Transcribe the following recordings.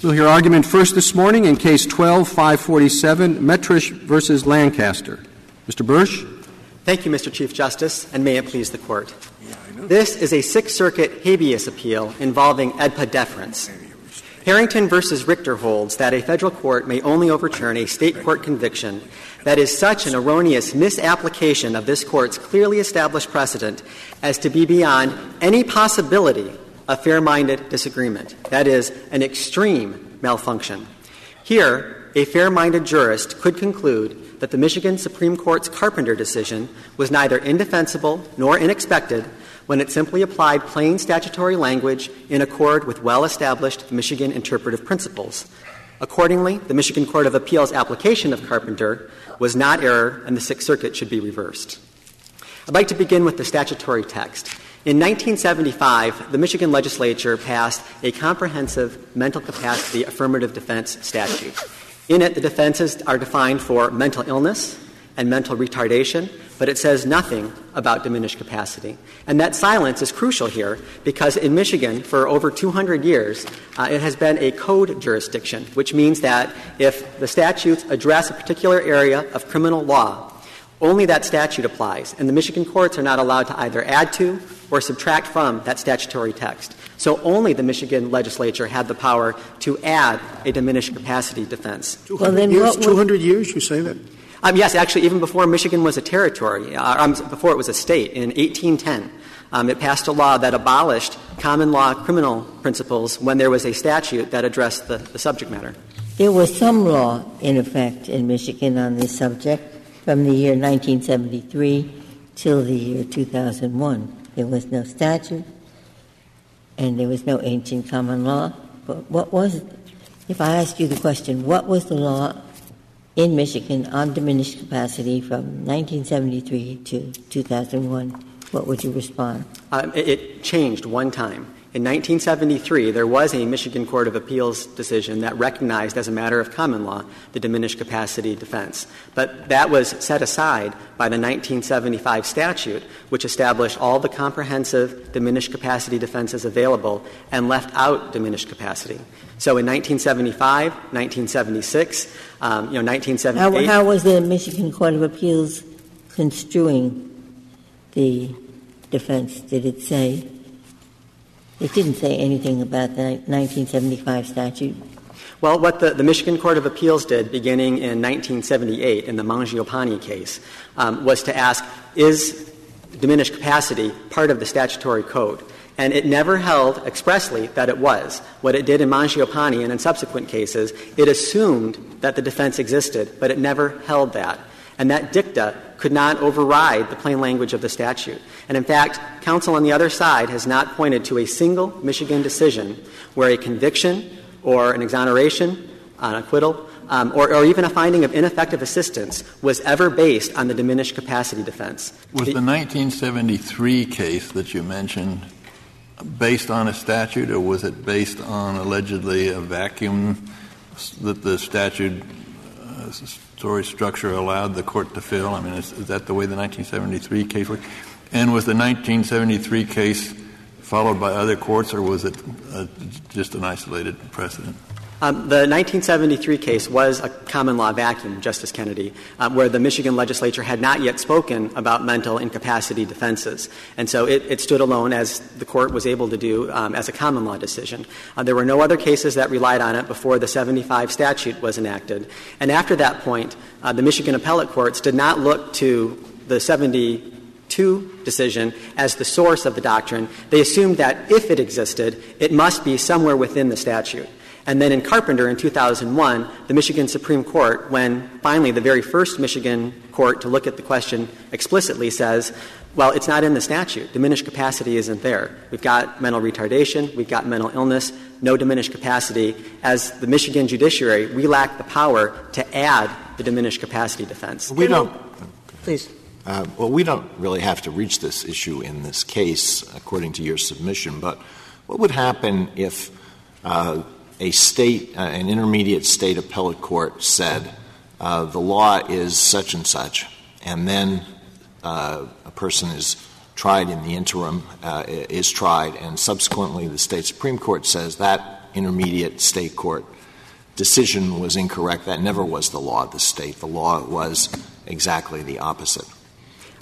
We'll hear argument first this morning in Case 12-547, Metrish versus Lancaster. Mr. Bursch. Thank you, Mr. Chief Justice, and may it please the Court. This is a Sixth Circuit habeas appeal involving AEDPA deference. Harrington v. Richter holds that a federal court may only overturn a state court conviction that is such an erroneous misapplication of this court's clearly established precedent as to be beyond any possibility of fair minded disagreement. That is, an extreme malfunction. Here, a fair minded jurist could conclude that the Michigan Supreme Court's Carpenter decision was neither indefensible nor unexpected when it simply applied plain statutory language in accord with well established Michigan interpretive principles. Accordingly, the Michigan Court of Appeals application of Carpenter was not error, and the Sixth Circuit should be reversed. I'd like to begin with the statutory text. In 1975, the Michigan legislature passed a comprehensive mental capacity affirmative defense statute. In it, the defenses are defined for mental illness and mental retardation, but it says nothing about diminished capacity. And that silence is crucial here because in Michigan, for over 200 years, uh, it has been a code jurisdiction, which means that if the statutes address a particular area of criminal law, only that statute applies, and the Michigan courts are not allowed to either add to or subtract from that statutory text. So only the Michigan legislature had the power to add a diminished capacity defense. 200 well, years, 200 years, you say that? Um, yes, actually, even before Michigan was a territory, uh, um, before it was a state, in 1810, um, it passed a law that abolished common law criminal principles when there was a statute that addressed the, the subject matter. There was some law in effect in Michigan on this subject from the year 1973 till the year 2001. There was no statute, and there was no ancient common law. But what was, if I ask you the question, what was the law in Michigan on diminished capacity from 1973 to 2001? What would you respond? Uh, it changed one time. In 1973, there was a Michigan Court of Appeals decision that recognized as a matter of common law the diminished capacity defense. But that was set aside by the 1975 statute, which established all the comprehensive diminished capacity defenses available and left out diminished capacity. So in 1975, 1976, um, you know, 1978. How, how was the Michigan Court of Appeals construing the defense? Did it say it didn't say anything about the 1975 statute. Well, what the, the Michigan Court of Appeals did beginning in 1978 in the Mangiapane case um, was to ask, is diminished capacity part of the statutory code? And it never held expressly that it was. What it did in Mangiapane and in subsequent cases, it assumed that the defense existed, but it never held that. And that dicta could not override the plain language of the statute. And in fact, counsel on the other side has not pointed to a single Michigan decision where a conviction or an exoneration, an acquittal, um, or, or, even a finding of ineffective assistance was ever based on the diminished capacity defense. Was the, the 1973 case that you mentioned based on a statute, or was it based on allegedly a vacuum that the statute uh, story structure allowed the court to fill? I mean, is, is that the way the 1973 case worked? And was the 1973 case followed by other courts, or was it uh, just an isolated precedent? Um, the 1973 case was a common law vacuum, Justice Kennedy, um, where the Michigan legislature had not yet spoken about mental incapacity defenses. And so it, stood alone, as the court was able to do, um, as a common law decision. Uh, there were no other cases that relied on it before the 75 statute was enacted. And after that point, uh, the Michigan appellate courts did not look to the 70 two decision as the source of the doctrine, they assumed that if it existed, it must be somewhere within the statute. And then in Carpenter in 2001, the Michigan Supreme Court, when finally the very first Michigan court to look at the question explicitly says, well, it's not in the statute. Diminished capacity isn't there. We've got mental retardation, we've got mental illness, no diminished capacity. As the Michigan judiciary, we lack the power to add the diminished capacity defense. We don't. Please. Uh, well, we don't really have to reach this issue in this case, according to your submission, but what would happen if uh, a state, uh, an intermediate state appellate court said uh, the law is such and such, and then uh, a person is tried in the interim, is tried, and subsequently the state supreme court says that intermediate state court decision was incorrect. That never was the law of the state. The law was exactly the opposite.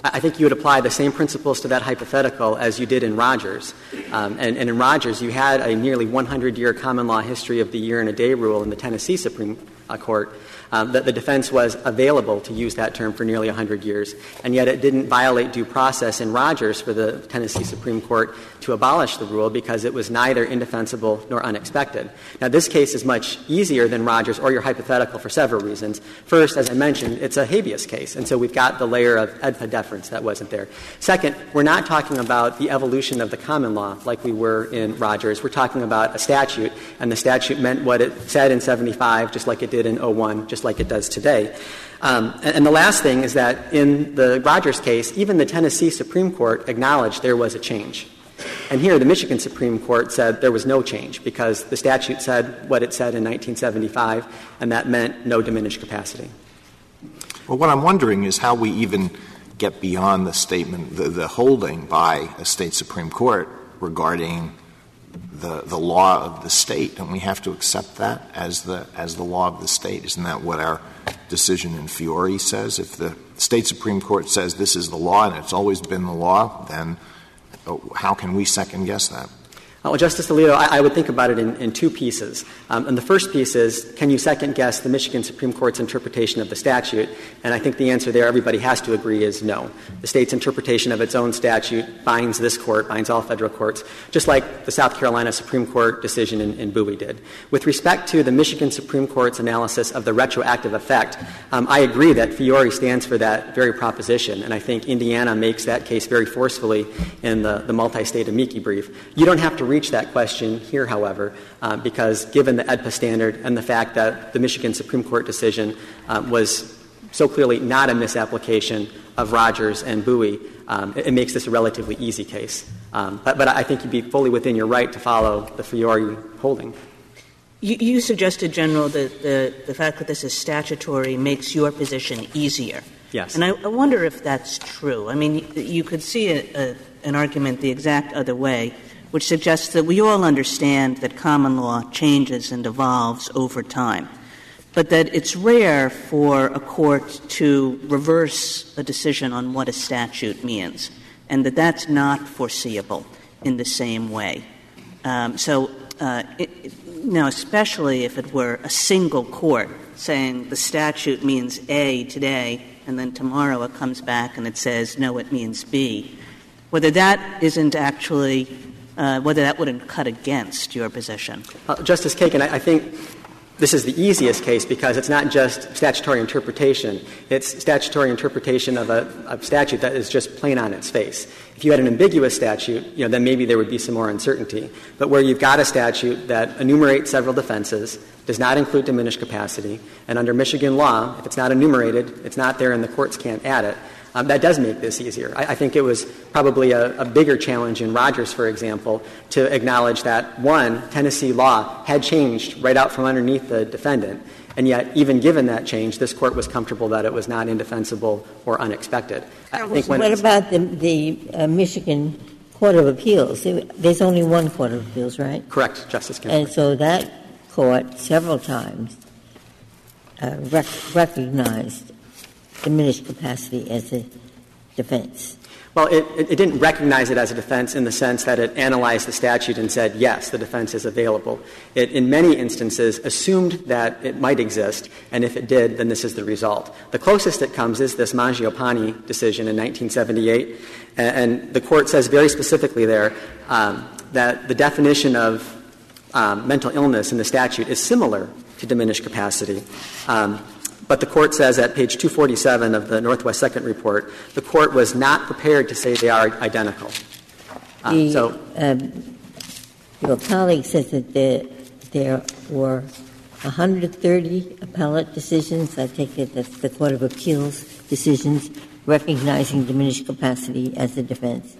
I think you would apply the same principles to that hypothetical as you did in Rogers. Um, and, and, in Rogers, you had a nearly 100 year common law history of the year and a day rule in the Tennessee Supreme uh, Court um, that the defense was available to use that term for nearly 100 years, and yet it didn't violate due process in Rogers for the Tennessee Supreme Court to abolish the rule because it was neither indefensible nor unexpected. Now, this case is much easier than Rogers or your hypothetical for several reasons. First, as I mentioned, it's a habeas case, and so we've got the layer of AEDPA deference that wasn't there. Second, we're not talking about the evolution of the common law like we were in Rogers. We're talking about a statute, and the statute meant what it said in 75, just like it did in 01, just like it does today. Um, and, and, the last thing is that in the Rogers case, even the Tennessee Supreme Court acknowledged there was a change. And here, the Michigan Supreme Court said there was no change because the statute said what it said in 1975, and that meant no diminished capacity. Well, what I'm wondering is how we even get beyond the statement, the, the holding by a state Supreme Court regarding the, the law of the state. Don't we have to accept that as the, as the law of the state? Isn't that what our decision in Fiore says? If the state Supreme Court says this is the law and it's always been the law, then oh, how can we second guess that? Well, Justice Alito, I, I would think about it in, in two pieces. Um, and the first piece is can you second guess the Michigan Supreme Court's interpretation of the statute? And I think the answer there, everybody has to agree, is no. The state's interpretation of its own statute binds this court, binds all federal courts, just like the South Carolina Supreme Court decision in, in Bowie did. With respect to the Michigan Supreme Court's analysis of the retroactive effect, um, I agree that Fiore stands for that very proposition. And I think Indiana makes that case very forcefully in the, the multi state amici brief. You don't have to reach that question here, however, uh, because given the AEDPA standard and the fact that the Michigan Supreme Court decision uh, was so clearly not a misapplication of Rogers and Bowie, um, it, it, makes this a relatively easy case. Um, but, but, I think you'd be fully within your right to follow the Fiore holding. You, you suggested, General, that the, the fact that this is statutory makes your position easier. Yes. And I, I wonder if that's true. I mean, you could see a, a, an argument the exact other way which suggests that we all understand that common law changes and evolves over time, but that it's rare for a court to reverse a decision on what a statute means, and that that's not foreseeable in the same way. Um, so, uh, it, now, especially if it were a single court saying the statute means A today, and then tomorrow it comes back and it says, no, it means B, whether that isn't actually whether that wouldn't cut against your position. Uh, Justice Kagan, I, I think this is the easiest case because it's not just statutory interpretation. It's statutory interpretation of a, a, statute that is just plain on its face. If you had an ambiguous statute, you know, then maybe there would be some more uncertainty. But where you've got a statute that enumerates several defenses, does not include diminished capacity, and under Michigan law, if it's not enumerated, it's not there and the courts can't add it, um, that does make this easier. I, I think it was probably a, a, bigger challenge in Rogers, for example, to acknowledge that, one, Tennessee law had changed right out from underneath the defendant, and yet, even given that change, this court was comfortable that it was not indefensible or unexpected. I think what about the, the uh, Michigan Court of Appeals? There's only one Court of Appeals, right? Correct, Justice Ginsburg. And so that court several times uh, rec- recognized diminished capacity as a defense? Well, it, it, didn't recognize it as a defense in the sense that it analyzed the statute and said, yes, the defense is available. It, in many instances, assumed that it might exist, and if it did, then this is the result. The closest it comes is this Mangiapane decision in 1978, and, and the court says very specifically there um, that the definition of um, mental illness in the statute is similar to diminished capacity. Um, but the court says at page 247 of the Northwest Second Report, the court was not prepared to say they are identical. Uh, the, so, um, your colleague says that there, there were 130 appellate decisions. I take it that's the Court of Appeals decisions recognizing diminished capacity as a defense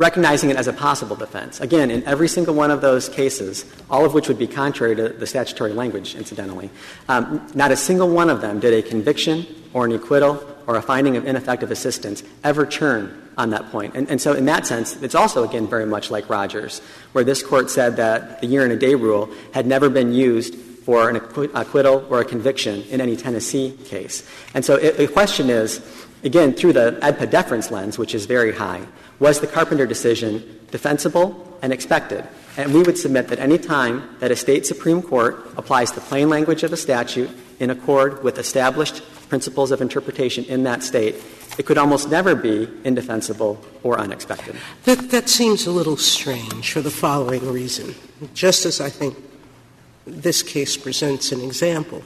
recognizing it as a possible defense. Again, in every single one of those cases, all of which would be contrary to the statutory language, incidentally, um, not a single one of them did a conviction or an acquittal or a finding of ineffective assistance ever turn on that point. And, and so, in that sense, it's also, again, very much like Rogers, where this court said that the year and a day rule had never been used for an acquittal or a conviction in any Tennessee case. And so it, the question is, again, through the AEDPA deference lens, which is very high, was the Carpenter decision defensible and expected? And we would submit that any time that a State Supreme Court applies the plain language of a statute in accord with established principles of interpretation in that State, it could almost never be indefensible or unexpected. That, that seems a little strange for the following reason. Just as I think this case presents an example.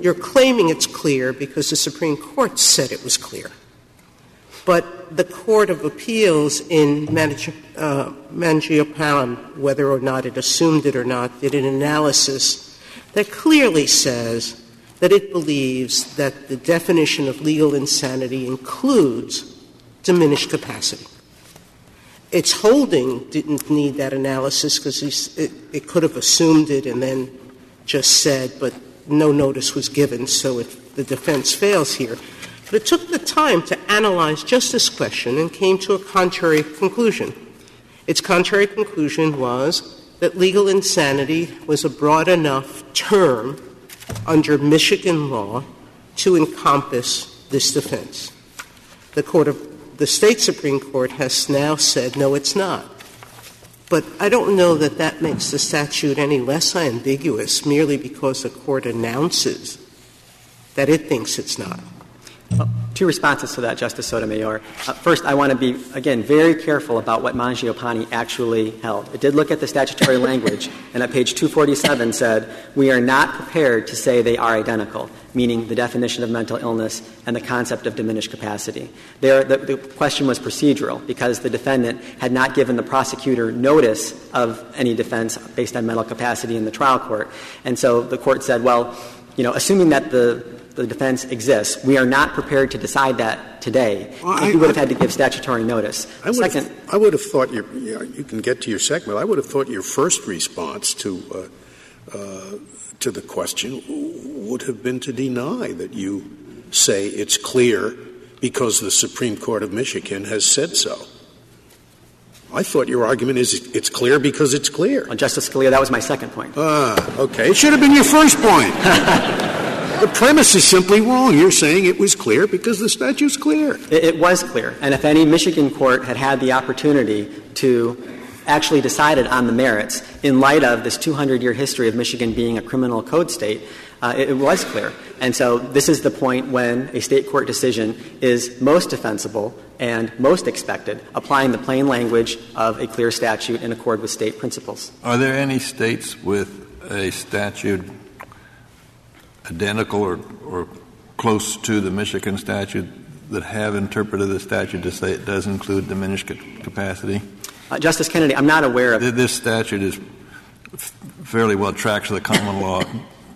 You're claiming it's clear because the Supreme Court said it was clear. But the Court of Appeals in uh, Mangiapane, whether or not it assumed it or not, did an analysis that clearly says that it believes that the definition of legal insanity includes diminished capacity. Its holding didn't need that analysis because it, could have assumed it and then just said, but no notice was given, so the defense fails here. But it took the time to analyze just this question and came to a contrary conclusion. Its contrary conclusion was that legal insanity was a broad enough term under Michigan law to encompass this defense. The Court of the State Supreme Court has now said, no, it's not. But I don't know that that makes the statute any less ambiguous merely because the Court announces that it thinks it's not. Well, two responses to that, Justice Sotomayor. Uh, first, I want to be, again, very careful about what Mangiapane actually held. It did look at the statutory language, and at page 247 said, We are not prepared to say they are identical, meaning the definition of mental illness and the concept of diminished capacity. There, the, the question was procedural because the defendant had not given the prosecutor notice of any defense based on mental capacity in the trial court. And so the court said, well, you know, assuming that the the defense exists. We are not prepared to decide that today. Well, I, would have had to give statutory notice. I would, Second, have, I would have thought you, you can get to your second, but I would have thought your first response to uh, uh, to the question would have been to deny that you say it's clear because the Supreme Court of Michigan has said so. I thought your argument is it's clear because it's clear. Well, Justice Scalia, that was my second point. Ah, okay. It should have been your first point. the premise is simply wrong. You're saying it was clear because the statute's clear. It, it was clear. And if any Michigan court had had the opportunity to actually decided on the merits in light of this 200 year history of Michigan being a criminal code state, uh, it, it, was clear. And so this is the point when a state court decision is most defensible and most expected, applying the plain language of a clear statute in accord with state principles. Are there any states with a statute identical or, or close to the Michigan statute that have interpreted the statute to say it does include diminished capacity? Uh, Justice Kennedy, I'm not aware of. This statute is fairly well tracks the common law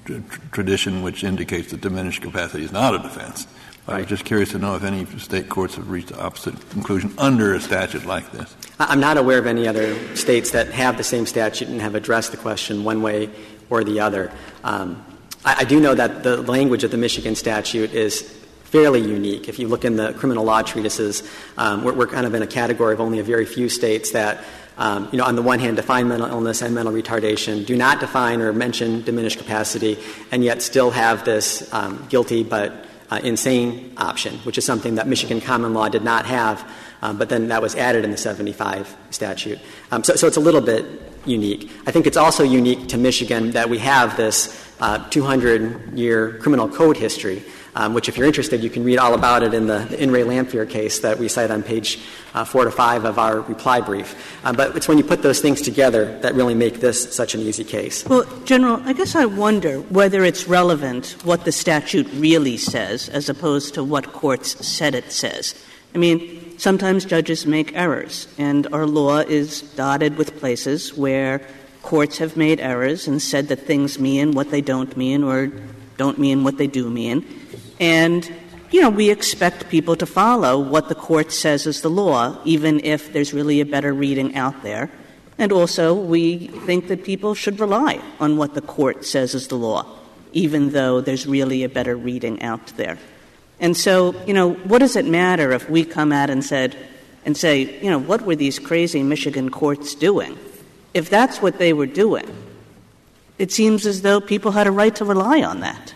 t- tradition, which indicates that diminished capacity is not a defense. Right. I was just curious to know if any state courts have reached the opposite conclusion under a statute like this. I'm not aware of any other states that have the same statute and have addressed the question one way or the other. Um, I, do know that the language of the Michigan statute is fairly unique. If you look in the criminal law treatises, um, we're, we're, kind of in a category of only a very few states that, um, you know, on the one hand, define mental illness and mental retardation, do not define or mention diminished capacity, and yet still have this um, guilty but uh, insane option, which is something that Michigan common law did not have, um, but then that was added in the 75 statute. Um, so, so it's a little bit unique. I think it's also unique to Michigan that we have this 200 uh, year criminal code history. Um, which, if you're interested, you can read all about it in the, In re Lamphere case that we cite on page uh, four to five of our reply brief. Uh, but it's when you put those things together that really make this such an easy case. Well, General, I guess I wonder whether it's relevant what the statute really says as opposed to what courts said it says. I mean, sometimes judges make errors, and our law is dotted with places where courts have made errors and said that things mean what they don't mean or don't mean what they do mean. And, you know, we expect people to follow what the court says is the law, even if there's really a better reading out there. And also, we think that people should rely on what the court says is the law, even though there's really a better reading out there. And so, you know, what does it matter if we come out and said, and say, you know, what were these crazy Michigan courts doing? If that's what they were doing, it seems as though people had a right to rely on that.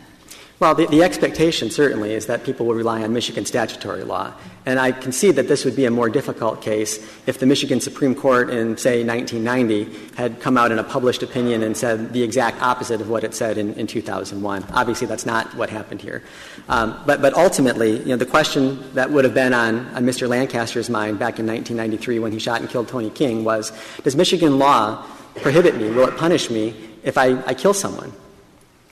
Well, the, the, expectation certainly is that people will rely on Michigan statutory law. And I concede that this would be a more difficult case if the Michigan Supreme Court in, say, 1990 had come out in a published opinion and said the exact opposite of what it said in, in 2001. Obviously, that's not what happened here. Um, but, but ultimately, you know, the question that would have been on, on Mr. Lancaster's mind back in 1993 when he shot and killed Tony King was, does Michigan law prohibit me, will it punish me if I, I kill someone?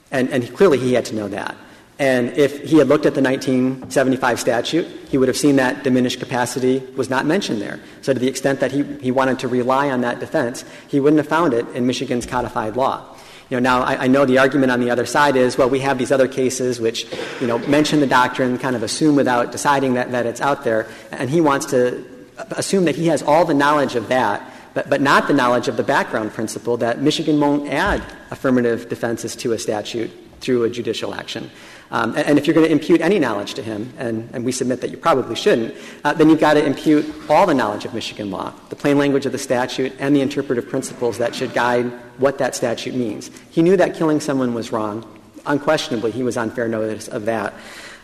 And, and clearly he had to know that. And if he had looked at the 1975 statute, he would have seen that diminished capacity was not mentioned there. So to the extent that he, he wanted to rely on that defense, he wouldn't have found it in Michigan's codified law. You know, now I, I know the argument on the other side is, well, we have these other cases which, you know, mention the doctrine, kind of assume without deciding that, that it's out there, and he wants to assume that he has all the knowledge of that but, but not the knowledge of the background principle that Michigan won't add affirmative defenses to a statute through a judicial action. Um, and, and, if you're going to impute any knowledge to him, and, and we submit that you probably shouldn't, uh, then you've got to impute all the knowledge of Michigan law, the plain language of the statute, and the interpretive principles that should guide what that statute means. He knew that killing someone was wrong. Unquestionably, he was on fair notice of that.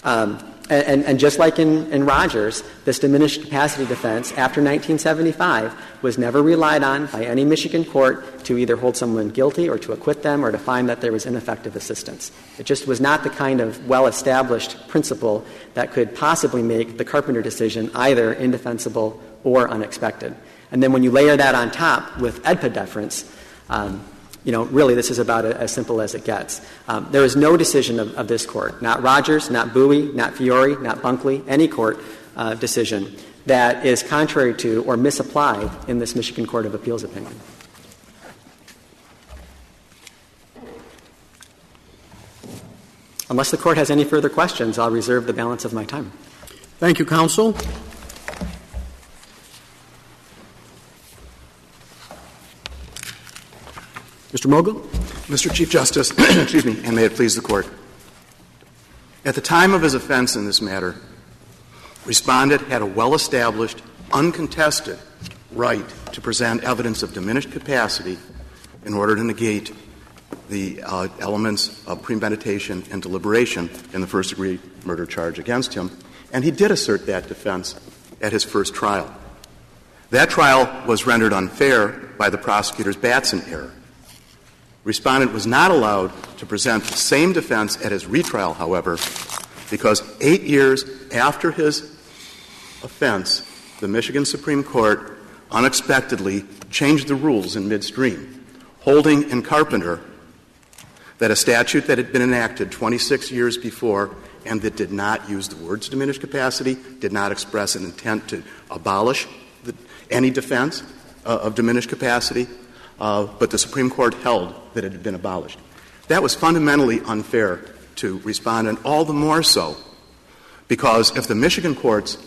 Um, and, and, just like in, in Rogers, this diminished capacity defense after 1975 was never relied on by any Michigan court to either hold someone guilty or to acquit them or to find that there was ineffective assistance. It just was not the kind of well established principle that could possibly make the Carpenter decision either indefensible or unexpected. And then when you layer that on top with AEDPA deference, um, you know, really this is about as simple as it gets. Um, there is no decision of, of, this court, not Rogers, not Bowie, not Fiore, not Bunkley, any court uh, decision that is contrary to or misapplied in this Michigan Court of Appeals opinion. Unless the court has any further questions, I'll reserve the balance of my time. Thank you, counsel. Mr. Mogill? Mr. Chief Justice, excuse me, and may it please the Court. At the time of his offense in this matter, Respondent had a well established, uncontested right to present evidence of diminished capacity in order to negate the uh, elements of premeditation and deliberation in the first degree murder charge against him. And he did assert that defense at his first trial. That trial was rendered unfair by the prosecutor's Batson error. Respondent was not allowed to present the same defense at his retrial, however, because eight years after his offense, the Michigan Supreme Court unexpectedly changed the rules in midstream, holding in Carpenter that a statute that had been enacted 26 years before and that did not use the words diminished capacity, did not express an intent to abolish the, any defense uh, of diminished capacity, uh, but the Supreme Court held that it had been abolished. That was fundamentally unfair to Respondent, all the more so because if the Michigan courts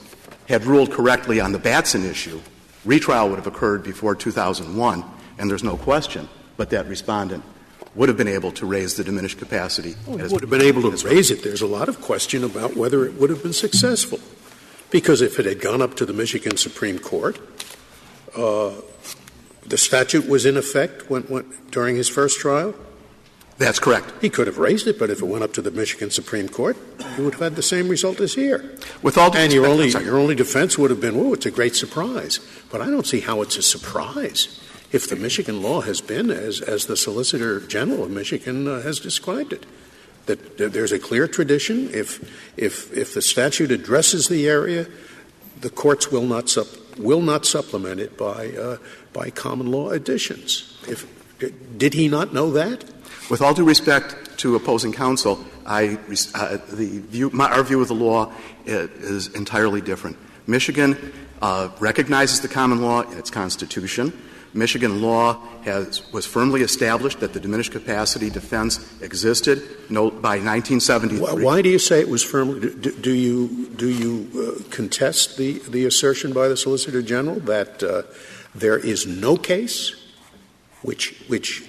had ruled correctly on the Batson issue, retrial would have occurred before 2001, and there's no question but that Respondent would have been able to raise the diminished capacity. Well, would have been able to raise it. There's a lot of question about whether it would have been successful. Because if it had gone up to the Michigan Supreme Court, uh, the statute was in effect when, when, during his first trial? That's correct. He could have raised it, but if it went up to the Michigan Supreme Court, he would have had the same result as here. With all and your only, your only defense would have been, oh, it's a great surprise. But I don't see how it's a surprise if the Michigan law has been as, as the Solicitor General of Michigan uh, has described it. That, there's a clear tradition. If, if, if the statute addresses the area, the courts will not, sup, will not supplement it by, uh, by common law additions. If, did he not know that? With all due respect to opposing counsel, I, uh, the view, my, our view of the law is entirely different. Michigan uh, recognizes the common law in its constitution. Michigan law has, was firmly established that the diminished capacity defense existed no, by 1973. Why do you say it was firmly? Do, do you do you uh, contest the the assertion by the Solicitor General that uh, there is no case which, which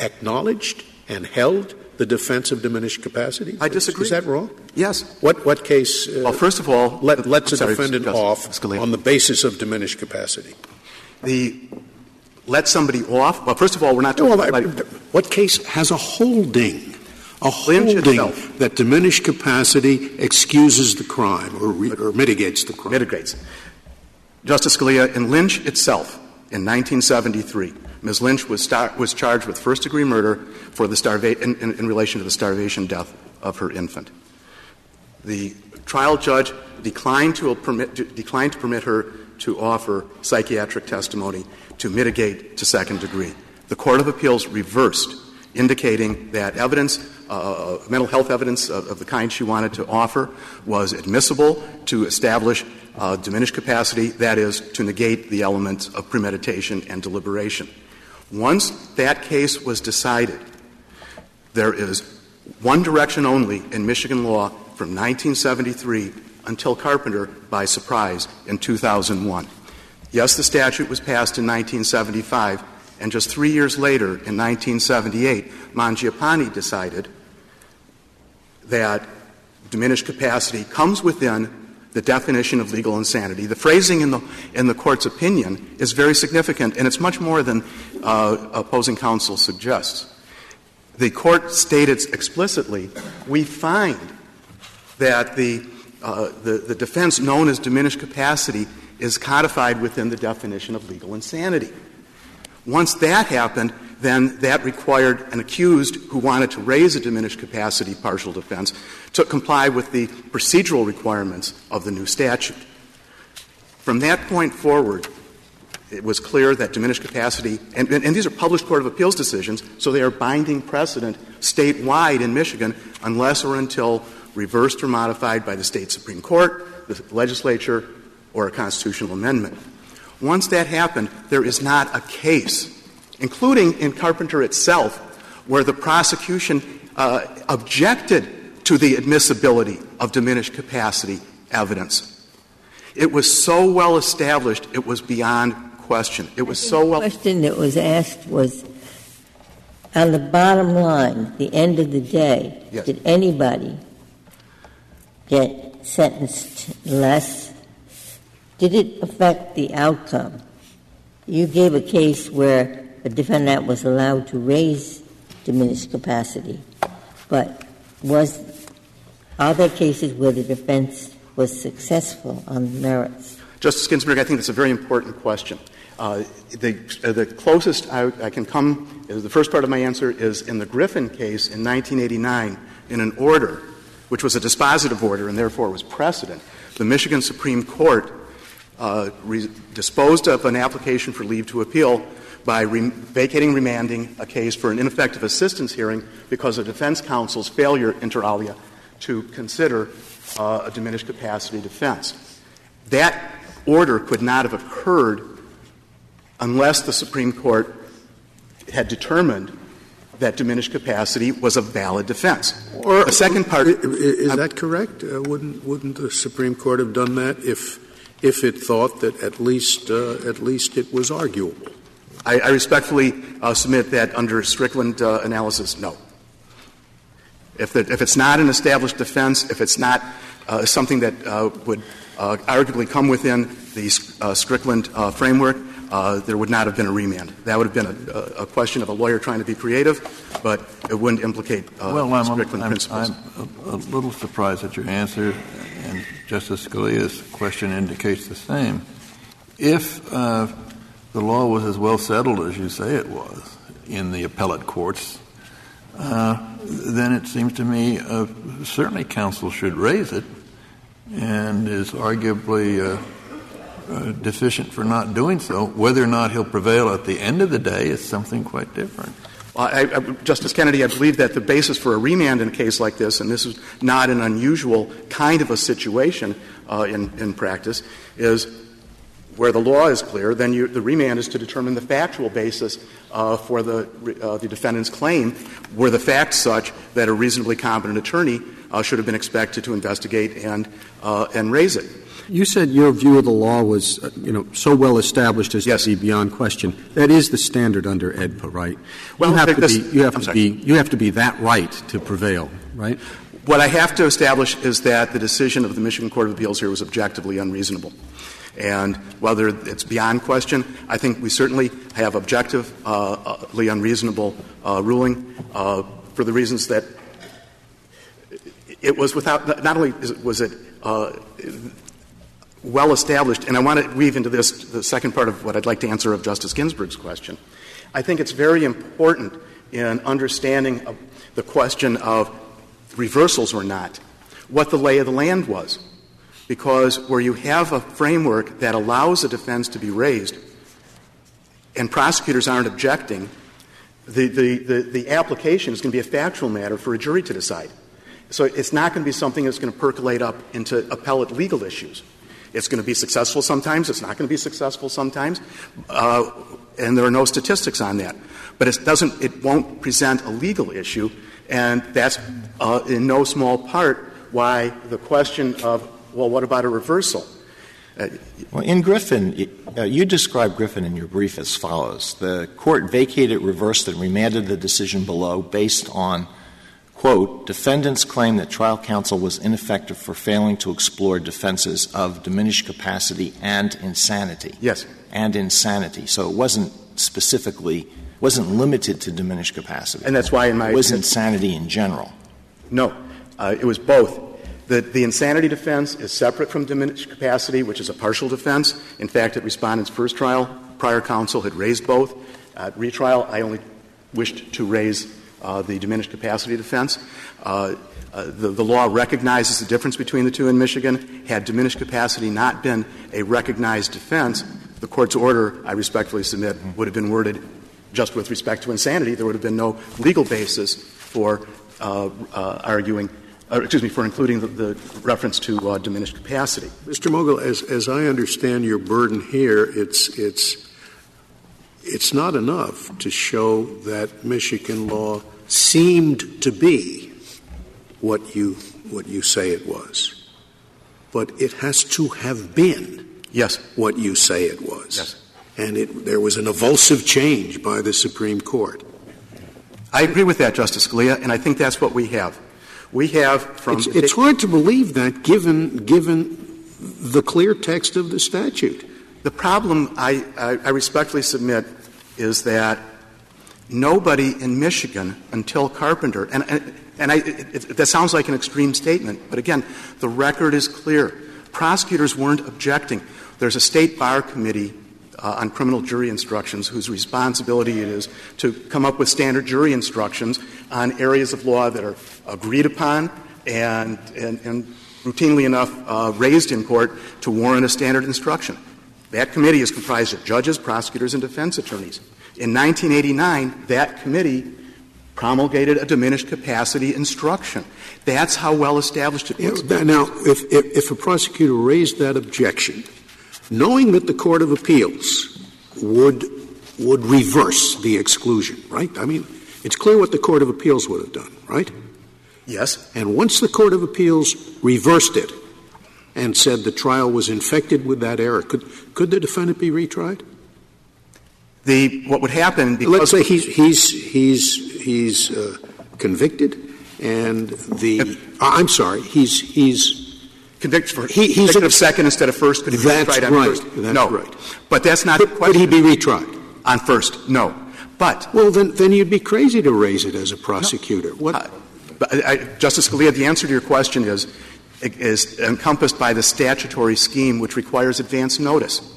acknowledged and held the defense of diminished capacity? I disagree. Is that wrong? Yes. What, what case uh, Well, first of all, let, lets a Sorry, defendant Justice off Scalia. on the basis of diminished capacity? the let somebody off. Well, first of all, we're not talking Well, about what case has a holding? A holding that diminished capacity excuses the crime or, re, or mitigates the crime. mitigates. Justice Scalia, in Lynch itself, in 1973, Ms. Lynch was, star- was charged with first degree murder for the starva- in, in, in relation to the starvation death of her infant. The trial judge declined to, permit, declined to permit her to offer psychiatric testimony to mitigate to second degree. The Court of Appeals reversed, indicating that evidence, mental health evidence of, of the kind she wanted to offer, was admissible to establish uh, diminished capacity, that is, to negate the elements of premeditation and deliberation. Once that case was decided, there is one direction only in Michigan law from 1973 until Carpenter by surprise in 2001. Yes, the statute was passed in 1975, and just three years later, in 1978, Mangiapane decided that diminished capacity comes within the definition of legal insanity. The phrasing in the, in the court's opinion is very significant, and it's much more than uh, opposing counsel suggests. The court stated explicitly, we find that the, uh, the, the defense known as diminished capacity is codified within the definition of legal insanity. Once that happened, then that required an accused who wanted to raise a diminished capacity partial defense to comply with the procedural requirements of the new statute. From that point forward, it was clear that diminished capacity, and, and, and, these are published Court of Appeals decisions, so they are binding precedent statewide in Michigan unless or until reversed or modified by the state Supreme Court, the legislature, or a constitutional amendment. Once that happened, there is not a case, including in Carpenter itself, where the prosecution uh, objected to the admissibility of diminished capacity evidence. It was so well established, it was beyond question. It was so well. The question that was asked was on the bottom line, the end of the day, yes. did anybody get sentenced less? Did it affect the outcome? You gave a case where a defendant was allowed to raise diminished capacity, but was are there cases where the defense was successful on merits? Justice Ginsburg, I think that's a very important question. Uh, the, uh, the, closest I, I, can come, is the first part of my answer is in the Griffin case in 1989, in an order, which was a dispositive order and therefore was precedent, the Michigan Supreme Court uh, re- disposed of an application for leave to appeal by re- vacating remanding a case for an ineffective assistance hearing because of defense counsel's failure, inter alia, to consider uh, a diminished capacity defense. That order could not have occurred unless the Supreme Court had determined that diminished capacity was a valid defense. Or the second part is, that correct? Uh, wouldn't wouldn't the Supreme Court have done that if if it thought that at least uh, at least it was arguable? I, I respectfully uh, submit that under Strickland uh, analysis, no. If, the, if, it's not an established defense, if it's not uh, something that uh, would arguably come within the Strickland framework, uh, there would not have been a remand. That would have been a, a, question of a lawyer trying to be creative, but it wouldn't implicate uh, well, I'm, Strickland I'm, principles. I'm a, a, little surprised at your answer, and Justice Scalia's question indicates the same. If uh, the law was as well settled as you say it was in the appellate courts, uh, then it seems to me uh, certainly counsel should raise it, and is arguably uh, deficient for not doing so. Whether or not he'll prevail at the end of the day is something quite different. Justice Kennedy, I believe that the basis for a remand in a case like this, and this is not an unusual kind of a situation in, in practice, is where the law is clear, then you, the remand is to determine the factual basis uh, for the, uh, the defendant's claim. Were the facts such that a reasonably competent attorney uh, should have been expected to investigate and, uh, and raise it? You said your view of the law was, uh, you know, so well established as yes. to be beyond question. That is the standard under AEDPA, right? Well, you have to be you have I'm to sorry. be you have to be that right to prevail, right? What I have to establish is that the decision of the Michigan Court of Appeals here was objectively unreasonable. And whether it's beyond question, I think we certainly have objectively unreasonable uh, ruling uh, for the reasons that it was without, not only was it uh, well established, and I want to weave into this the second part of what I'd like to answer of Justice Ginsburg's question. I think it's very important in understanding the question of reversals or not, what the lay of the land was. Because where you have a framework that allows a defense to be raised and prosecutors aren't objecting, the, the, the, the application is going to be a factual matter for a jury to decide. So it's not going to be something that's going to percolate up into appellate legal issues. It's going to be successful sometimes, it's not going to be successful sometimes, uh, and there are no statistics on that. But it doesn't, it won't present a legal issue, and that's uh, in no small part why the question of, well, what about a reversal? Uh, well, in Griffin, uh, you describe Griffin in your brief as follows The court vacated, reversed, and remanded the decision below based on quote, defendants claim that trial counsel was ineffective for failing to explore defenses of diminished capacity and insanity. Yes. And insanity. So it wasn't specifically, wasn't limited to diminished capacity. And that's why in my. It was insanity in general. No. Uh, it was both. The, the insanity defense is separate from diminished capacity, which is a partial defense. In fact, at respondent's first trial, prior counsel had raised both. At retrial, I only wished to raise uh, the diminished capacity defense. Uh, uh, the, the, law recognizes the difference between the two in Michigan. Had diminished capacity not been a recognized defense, the court's order, I respectfully submit, would have been worded just with respect to insanity. There would have been no legal basis for uh, uh, excuse me, for including the, the reference to uh, diminished capacity. Mr. Mogill, as, as I understand your burden here, it's, it's it's not enough to show that Michigan law seemed to be what you what you say it was, but it has to have been yes what you say it was. Yes. And it, there was an avulsive change by the Supreme Court. I agree with that, Justice Scalia, and I think that's what we have. We have from. It's, it's hard to believe that, given given the clear text of the statute. The problem, I, I, I respectfully submit, is that nobody in Michigan until Carpenter, and, and, and I, it, it, that sounds like an extreme statement, but again, the record is clear. Prosecutors weren't objecting. There's a state bar committee uh, on criminal jury instructions whose responsibility it is to come up with standard jury instructions on areas of law that are agreed upon and, and, and routinely enough uh, raised in court to warrant a standard instruction. That committee is comprised of judges, prosecutors, and defense attorneys. In 1989, that committee promulgated a diminished capacity instruction. That's how well established it was. Now, if, if, if, a prosecutor raised that objection, knowing that the Court of Appeals would, would reverse the exclusion, right? I mean, it's clear what the Court of Appeals would have done, right? Yes. And once the Court of Appeals reversed it, and said the trial was infected with that error, could, could the defendant be retried? The, what would happen Let's say he's, he's, he's, he's uh, convicted, and the. I'm sorry, he's, he's. Convicted for he, he's convicted of second instead of first. Could he be retried on right, first? That's no. right. But that's not could. Could he be retried? On first, no. But. Well, then, then you'd be crazy to raise it as a prosecutor. No. What? Uh, I, Justice Scalia, the answer to your question is is encompassed by the statutory scheme which requires advance notice.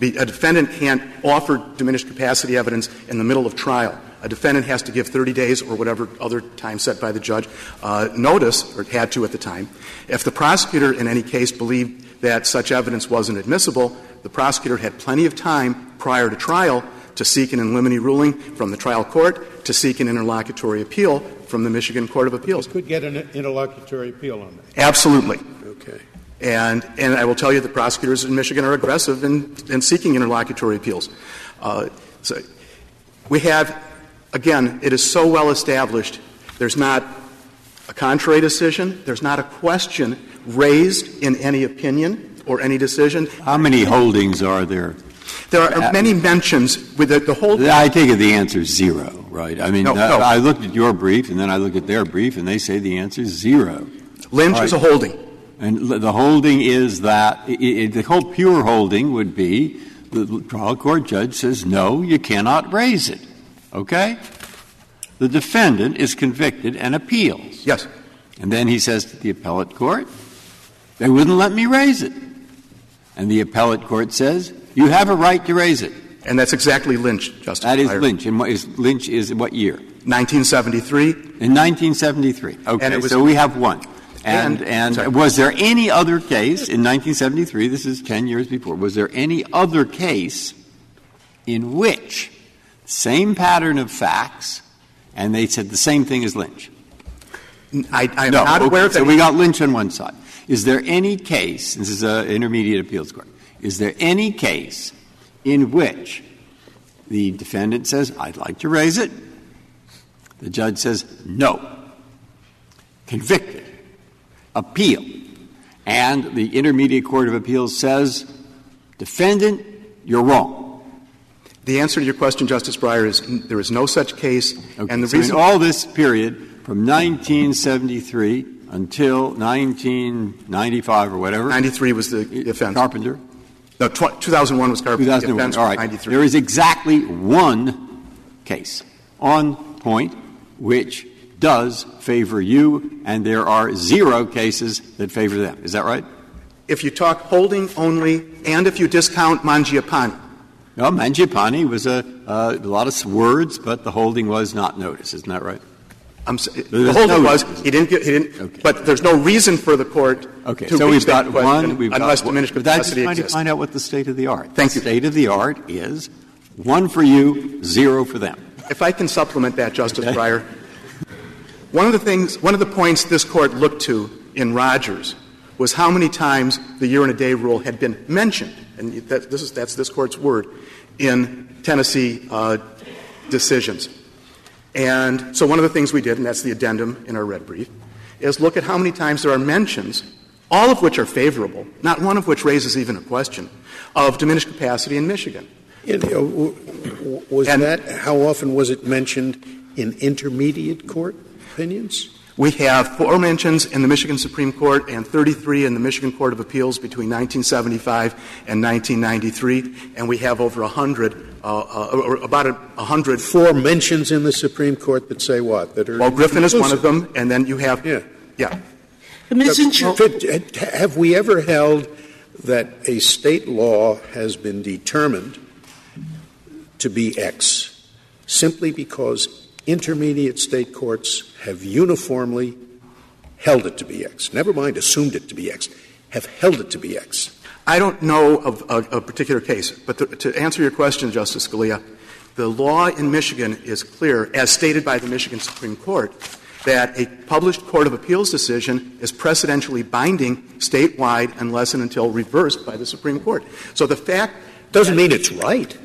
A defendant can't offer diminished capacity evidence in the middle of trial. A defendant has to give 30 days or whatever other time set by the judge uh, notice, or had to at the time. If the prosecutor in any case believed that such evidence wasn't admissible, the prosecutor had plenty of time prior to trial to seek an in limine ruling from the trial court, to seek an interlocutory appeal from the Michigan Court of Appeals. You could get an interlocutory appeal on that. Absolutely. Okay. And, and I will tell you the prosecutors in Michigan are aggressive in, in seeking interlocutory appeals. Uh, so we have, again, it is so well established, there's not a contrary decision, there's not a question raised in any opinion or any decision. How many holdings are there? There are many mentions with the, the whole. I take it the answer is zero. right? I mean, No, no. I looked at your brief, and then I looked at their brief, and they say the answer is zero. Lynch All is a holding. And the holding is that i i the whole pure holding would be the trial court judge says, no, you cannot raise it. Okay? The defendant is convicted and appeals. Yes. And then he says to the appellate court, they wouldn't let me raise it. And the appellate court says, you have a right to raise it. And that's exactly Lynch, Justice That is. Lynch. And what is Lynch is what year? 1973. In 1973. Okay, And it was- so we have one. And, And- and was there any other case in 1973, this is 10 years before, was there any other case in which same pattern of facts, and they said the same thing as Lynch? I, I'm No, not okay, aware of So we got Lynch on one side. Is there any case, this is an intermediate appeals court, is there any case in which the defendant says, I'd like to raise it, the judge says, no, convicted, appeal, and the intermediate court of appeals says, defendant, you're wrong. The answer to your question, Justice Breyer, is there is no such case. Okay, and the so reason all this period, from 1973 until 1995 or whatever, 93 was the the offense. Carpenter, No, tw- 2001 was Carpenter. 2001. offense All right. 93. There is exactly one case on point which does favor you, and there are zero cases that favor them. Is that right? If you talk holding only, and if you discount Mangiapane, No, Mangiapane was a, uh, a lot of words, but the holding was not notice. Isn't that right? I'm, s- the holding no- was he didn't get he didn't. Okay. But there's no reason for the court Okay, to so we've got one. We've unless got diminished But that's just capacity trying to find out what the state of the art. Thank the you. State of the art is one for you, zero for them. If I can supplement that, Justice Breyer, one of the things, one of the points this court looked to in Rogers was how many times the year and a day rule had been mentioned, and that, this is, that's this court's word, in Tennessee uh, decisions. And so one of the things we did, and that's the addendum in our red brief, is look at how many times there are mentions, all of which are favorable, not one of which raises even a question, of diminished capacity in Michigan. W- w- was And- that, how often was it mentioned in intermediate court opinions? We have four mentions in the Michigan Supreme Court and 33 in the Michigan Court of Appeals between 1975 and 1993, and we have over 100, uh, uh, or about a 100. Four mentions in the Supreme Court that say what? That are Well, Griffin is one of them, and then you have, Yeah. yeah. Fit- Have we ever held that a state law has been determined to be X simply because intermediate state courts have uniformly held it to be X? Never mind assumed it to be X, have held it to be X. I don't know of a, a particular case, but to, to answer your question, Justice Scalia, the law in Michigan is clear, as stated by the Michigan Supreme Court, that a published Court of Appeals decision is precedentially binding statewide unless and until reversed by the Supreme Court. So the fact Doesn't mean it's right.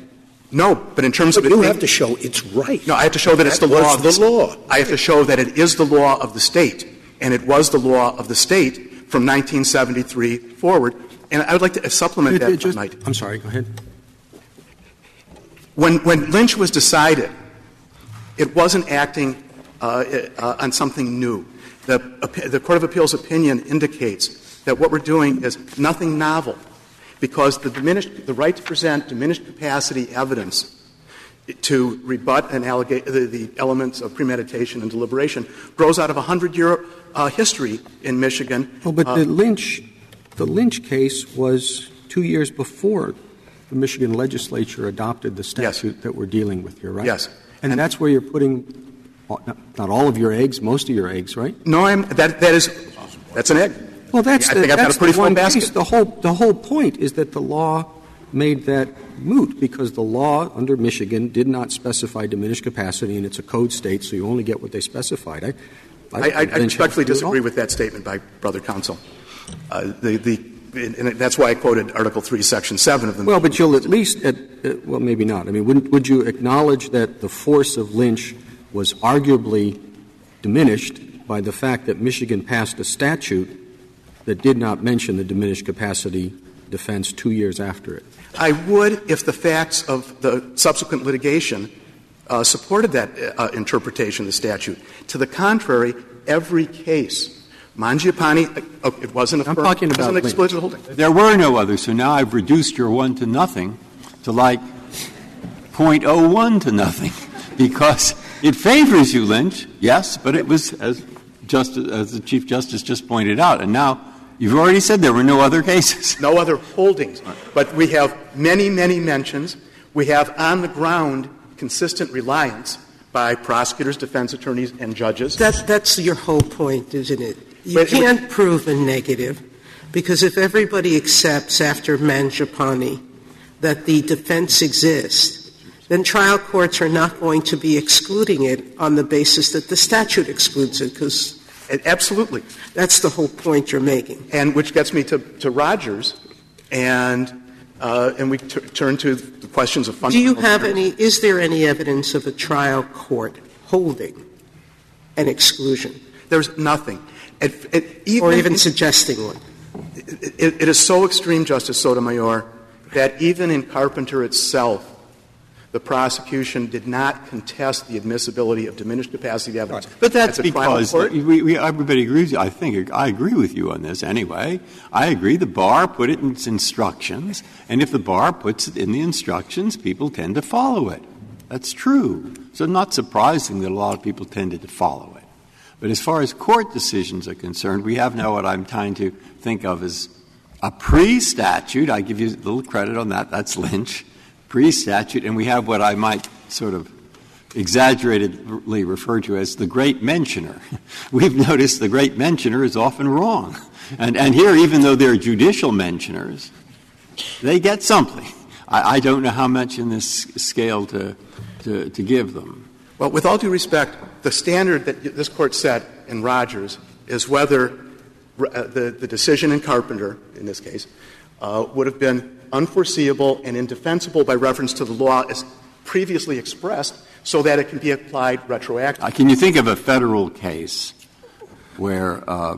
No, but in terms of But it you have to show it's right. No, I have to show that it's the law of the law. I have to show that it is the law of the state, and it was the law of the state from 1973 forward. And I would like to supplement that, Just-. I'm sorry, go ahead. When, when Lynch was decided, it wasn't acting uh, uh, on something new. The, the Court of Appeals opinion indicates that what we're doing is nothing novel, because the diminished, the right to present diminished capacity evidence to rebut allegate the, the elements of premeditation and deliberation grows out of a hundred-year uh, history in Michigan. Well, but Uh, the Lynch, the Lynch case was two years before the Michigan legislature adopted the statute that we're dealing with here, right? Yes. And, And- that's where you're putting, all- not, not all of your eggs, most of your eggs, right? no, I'm, that, that is that's an egg. Well, that's I the, think I've got a pretty the full basket. piece. The whole, the whole point is that the law made that moot because the law under Michigan did not specify diminished capacity, and it's a code state, so you only get what they specified. I, I, I, I respectfully to do it disagree with that statement by brother counsel. Uh, the, the, and that's why I quoted Article 3, Section 7 of the. Well, but you'll at least, at, uh, well, maybe not. I mean, wouldn't, would you acknowledge that the force of Lynch was arguably diminished by the fact that Michigan passed a statute that did not mention the diminished capacity defense two years after it? I would if the facts of the subsequent litigation uh, supported that uh, interpretation of the statute. To the contrary, every case, Mangiapane, uh, it wasn't a talking about an explicit holding. There were no others, so now I've reduced your one to nothing to like 0.01 to nothing because it favors you, Lynch, yes, but it was, as the Chief Justice just pointed out, and now you've already said there were no other cases. No other holdings. But we have many, many mentions. We have on the ground consistent reliance by prosecutors, defense attorneys, and judges. That, that's your whole point, isn't it? You But it would- can't prove a negative, because if everybody accepts after Mangiapane that the defense exists, then trial courts are not going to be excluding it on the basis that the statute excludes it, because Absolutely. that's the whole point you're making. And which gets me to, to Rogers, and, uh, and we t- turn to the questions of Do you have any, is there any evidence of a trial court holding an exclusion, There's nothing. It, it, or even suggesting one? it, it is so extreme, Justice Sotomayor, that even in Carpenter itself, the prosecution did not contest the admissibility of diminished capacity evidence. But that's At because we, we, everybody agrees. I think I agree with you on this anyway. I agree. The bar put it in its instructions, and if the bar puts it in the instructions, people tend to follow it. That's true. So not surprising that a lot of people tended to follow it. But as far as court decisions are concerned, we have now what I'm trying to think of as a pre-statute. I give you a little credit on that. That's Lynch. Pre-statute, and we have what I might sort of exaggeratedly refer to as the great mentioner. We've noticed the great mentioner is often wrong. And, and here, even though they're judicial mentioners, they get something. I, I don't know how much in this scale to, to, to give them. Well, with all due respect, the standard that this Court set in Rogers is whether uh, the, the decision in Carpenter, in this case, uh, would have been unforeseeable and indefensible by reference to the law as previously expressed so that it can be applied retroactively. Uh, can you think of a federal case where uh,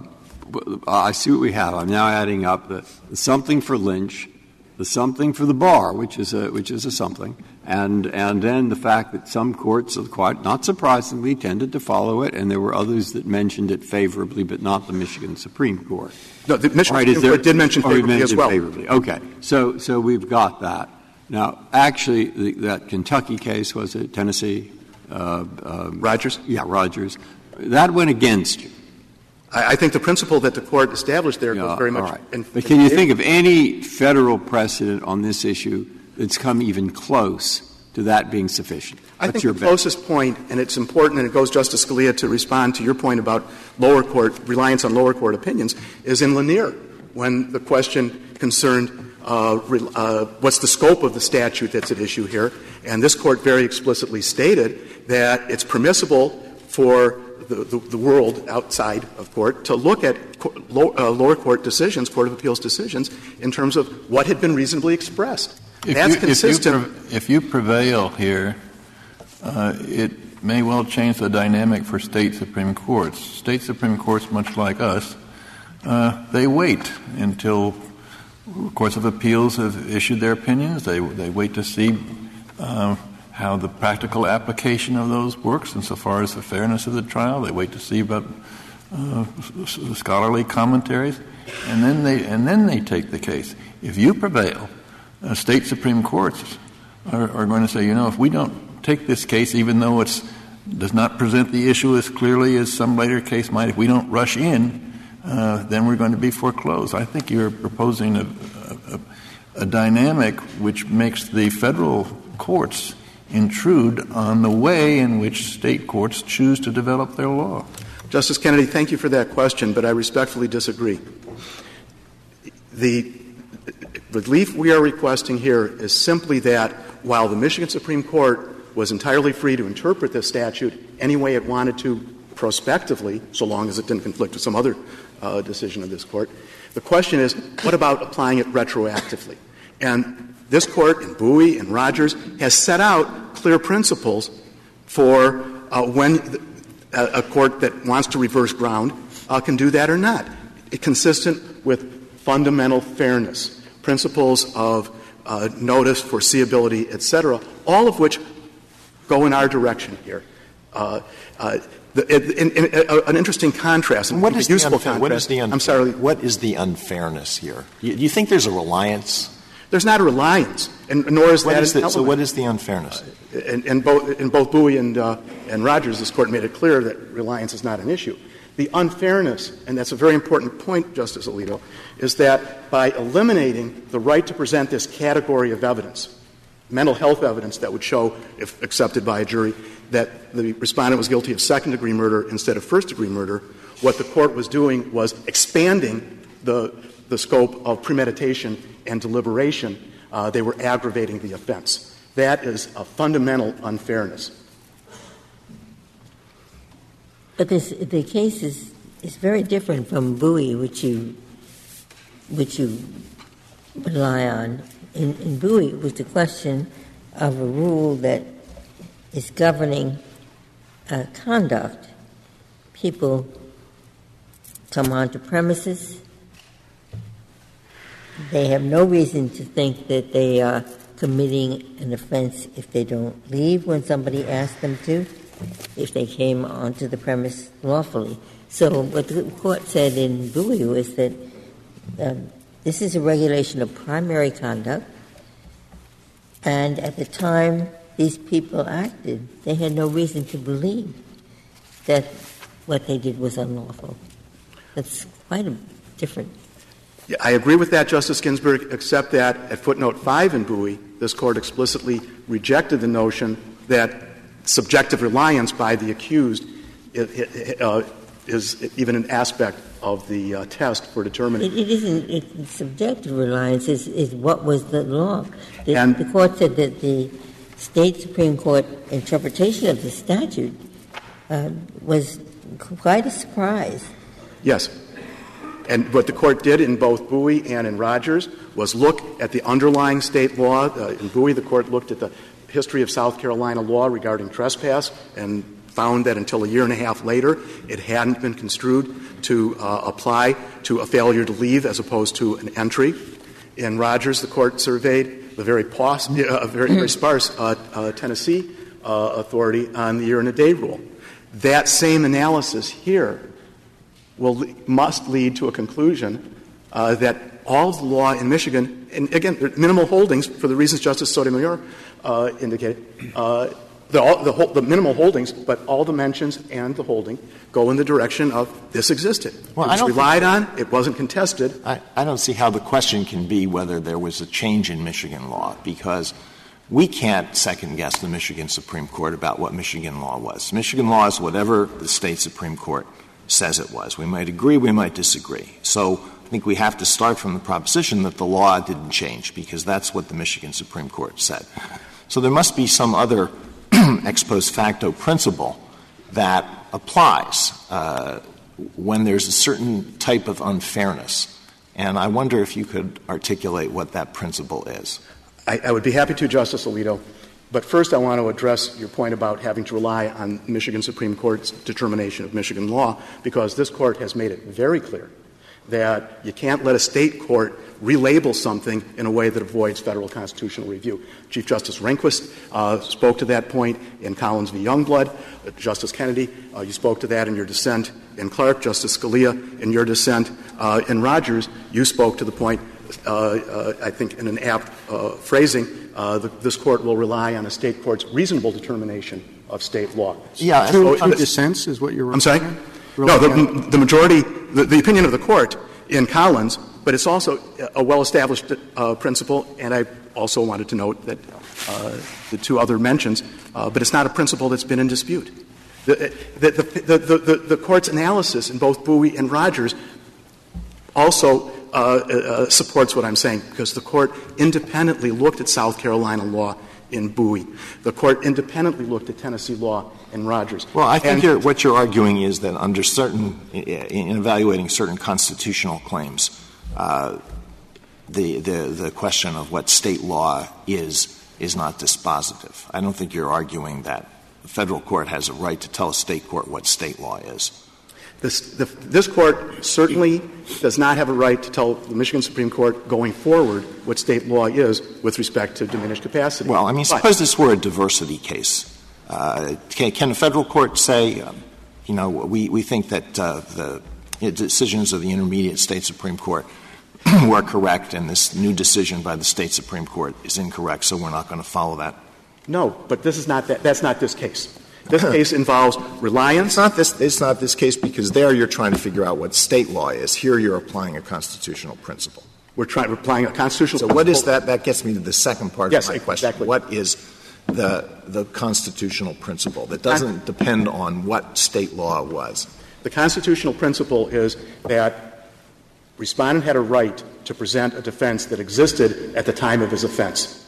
I see what we have? I'm now adding up the, the something for Lynch, the something for the bar, which is a, which is a something, and, and then the fact that some courts, not surprisingly, tended to follow it, and there were others that mentioned it favorably, but not the Michigan Supreme Court. No, the Michigan Supreme Court did mention oh, favorably as well. Okay. So, so we've got that. Now, actually, the, that Kentucky case, was it Tennessee? Uh, uh, Rogers? Yeah, Rogers. That went against you. I, I think the principle that the Court established there goes very much in But can you think of any federal precedent on this issue that's come even close to that being sufficient? I What's think your the closest point, and it's important, and it goes, Justice Scalia, to respond to your point about lower court, reliance on lower court opinions, is in Lanier, when the question concerned uh, uh, what's the scope of the statute that's at issue here. And this court very explicitly stated that it's permissible for the, the, the world outside of court to look at co- low, uh, lower court decisions, Court of Appeals decisions, in terms of what had been reasonably expressed. If That's you, consistent. If you, if you prevail here, uh, it may well change the dynamic for state Supreme Courts. State Supreme Courts, much like us, uh, they wait until courts of appeals have issued their opinions. They, they wait to see uh, how the practical application of those works insofar as the fairness of the trial. They wait to see about uh, scholarly commentaries, and then they and then they take the case. If you prevail, uh, state supreme courts are, are going to say, you know, if we don't take this case, even though it does not present the issue as clearly as some later case might, if we don't rush in, uh, then we're going to be foreclosed. I think you're proposing a, a, a dynamic which makes the federal courts intrude on the way in which state courts choose to develop their law. Justice Kennedy, thank you for that question, but I respectfully disagree. The relief we are requesting here is simply that while the Michigan Supreme Court was entirely free to interpret this statute any way it wanted to prospectively, so long as it didn't conflict with some other uh, decision of this Court, the question is, what about applying it retroactively? And this Court, in Bowie and Rogers, has set out clear principles for uh, when the, a, a court that wants to reverse ground uh, can do that or not. It, consistent with fundamental fairness, principles of uh, notice, foreseeability, et cetera, all of which go in our direction here. Uh, uh, the, in, in, in, uh, an interesting contrast, and what is useful unfa- contrast. What is the unfa- I'm sorry. What is the unfairness here? You, you think there's a reliance? There's not a reliance, and nor is what that is the, So what is the unfairness? Uh, in, in, both, in both Bowie and, uh, and Rogers, this Court made it clear that reliance is not an issue. The unfairness, and that's a very important point, Justice Alito, is that by eliminating the right to present this category of evidence, mental health evidence that would show, if accepted by a jury, that the respondent was guilty of second degree murder instead of first degree murder, what the court was doing was expanding the, the scope of premeditation and deliberation. Uh, they were aggravating the offense. That is a fundamental unfairness. But this, the case is, is very different from Bowie, which you, which you rely on. In, in Bowie, it was the question of a rule that is governing uh, conduct. People come onto premises. They have no reason to think that they are committing an offense if they don't leave when somebody asks them to if they came onto the premise lawfully. So what the court said in Bowie was that um, this is a regulation of primary conduct, and at the time these people acted, they had no reason to believe that what they did was unlawful. That's quite a different. Yeah, I agree with that, Justice Ginsburg, except that at footnote 5 in Bowie, this Court explicitly rejected the notion that subjective reliance by the accused uh, is even an aspect of the uh, test for determining. It, isn't. It, subjective reliance is, is what was the law. The, court said that the state supreme court interpretation of the statute uh, was quite a surprise. Yes. And what the court did in both Bowie and in Rogers was look at the underlying state law. Uh, in Bowie, the court looked at the history of South Carolina law regarding trespass and found that until a year and a half later, it hadn't been construed to uh, apply to a failure to leave as opposed to an entry. In Rogers, the court surveyed the very, pos- uh, very, very sparse uh, uh, Tennessee uh, authority on the year and a day rule. That same analysis here will must lead to a conclusion uh, that all of the law in Michigan, and again, minimal holdings for the reasons Justice Sotomayor uh, indicated, uh, the, all, the, whole, the minimal holdings, but all the mentions and the holding go in the direction of this existed. Well, it I was don't relied on, it wasn't contested. I, I don't see how the question can be whether there was a change in Michigan law, because we can't second guess the Michigan Supreme Court about what Michigan law was. Michigan law is whatever the state Supreme Court says it was. We might agree, we might disagree. So think we have to start from the proposition that the law didn't change, because that's what the Michigan Supreme Court said. So there must be some other ex post facto principle that applies uh, when there's a certain type of unfairness. And I wonder if you could articulate what that principle is. I, I would be happy to, Justice Alito. But first, I want to address your point about having to rely on Michigan Supreme Court's determination of Michigan law, because this Court has made it very clear that you can't let a state court relabel something in a way that avoids federal constitutional review. Chief Justice Rehnquist uh, spoke to that point in Collins v. Youngblood. Uh, Justice Kennedy, uh, you spoke to that in your dissent in Clark. Justice Scalia, in your dissent uh, in Rogers, you spoke to the point, uh, uh, I think in an apt phrasing, the, this court will rely on a state court's reasonable determination of state law. Yeah, Two, So- two dissents is what you're I'm sorry? No, the, the majority, the, opinion of the court in Collins, but it's also a well-established uh, principle, and I also wanted to note that uh, the two other mentions, uh, but it's not a principle that's been in dispute. The, the, the, the, the, the court's analysis in both Bowie and Rogers also supports what I'm saying, because the court independently looked at South Carolina law in Bowie. The court independently looked at Tennessee law in Rogers. Well, I think you're, what you're arguing is that under certain, in evaluating certain constitutional claims, uh, the, the, the question of what state law is is not dispositive. I don't think you're arguing that the federal court has a right to tell a state court what state law is. This, the, this court certainly does not have a right to tell the Michigan Supreme Court going forward what state law is with respect to diminished capacity. Well, I mean, But- suppose this were a diversity case. uh, can, can a federal court say, um, you know, we, we think that uh, the decisions of the intermediate state Supreme Court were correct and this new decision by the state Supreme Court is incorrect, so we're not going to follow that? No, but this is not that, that's not this case. This case involves reliance. It's not this. It's not this case because there you're trying to figure out what state law is. Here you're applying a constitutional principle. We're trying we're applying a constitutional. So principle. what is that? That gets me to the second part yes, of my question. What is the the constitutional principle that doesn't depend on what state law was? The constitutional principle is that respondent had a right to present a defense that existed at the time of his offense.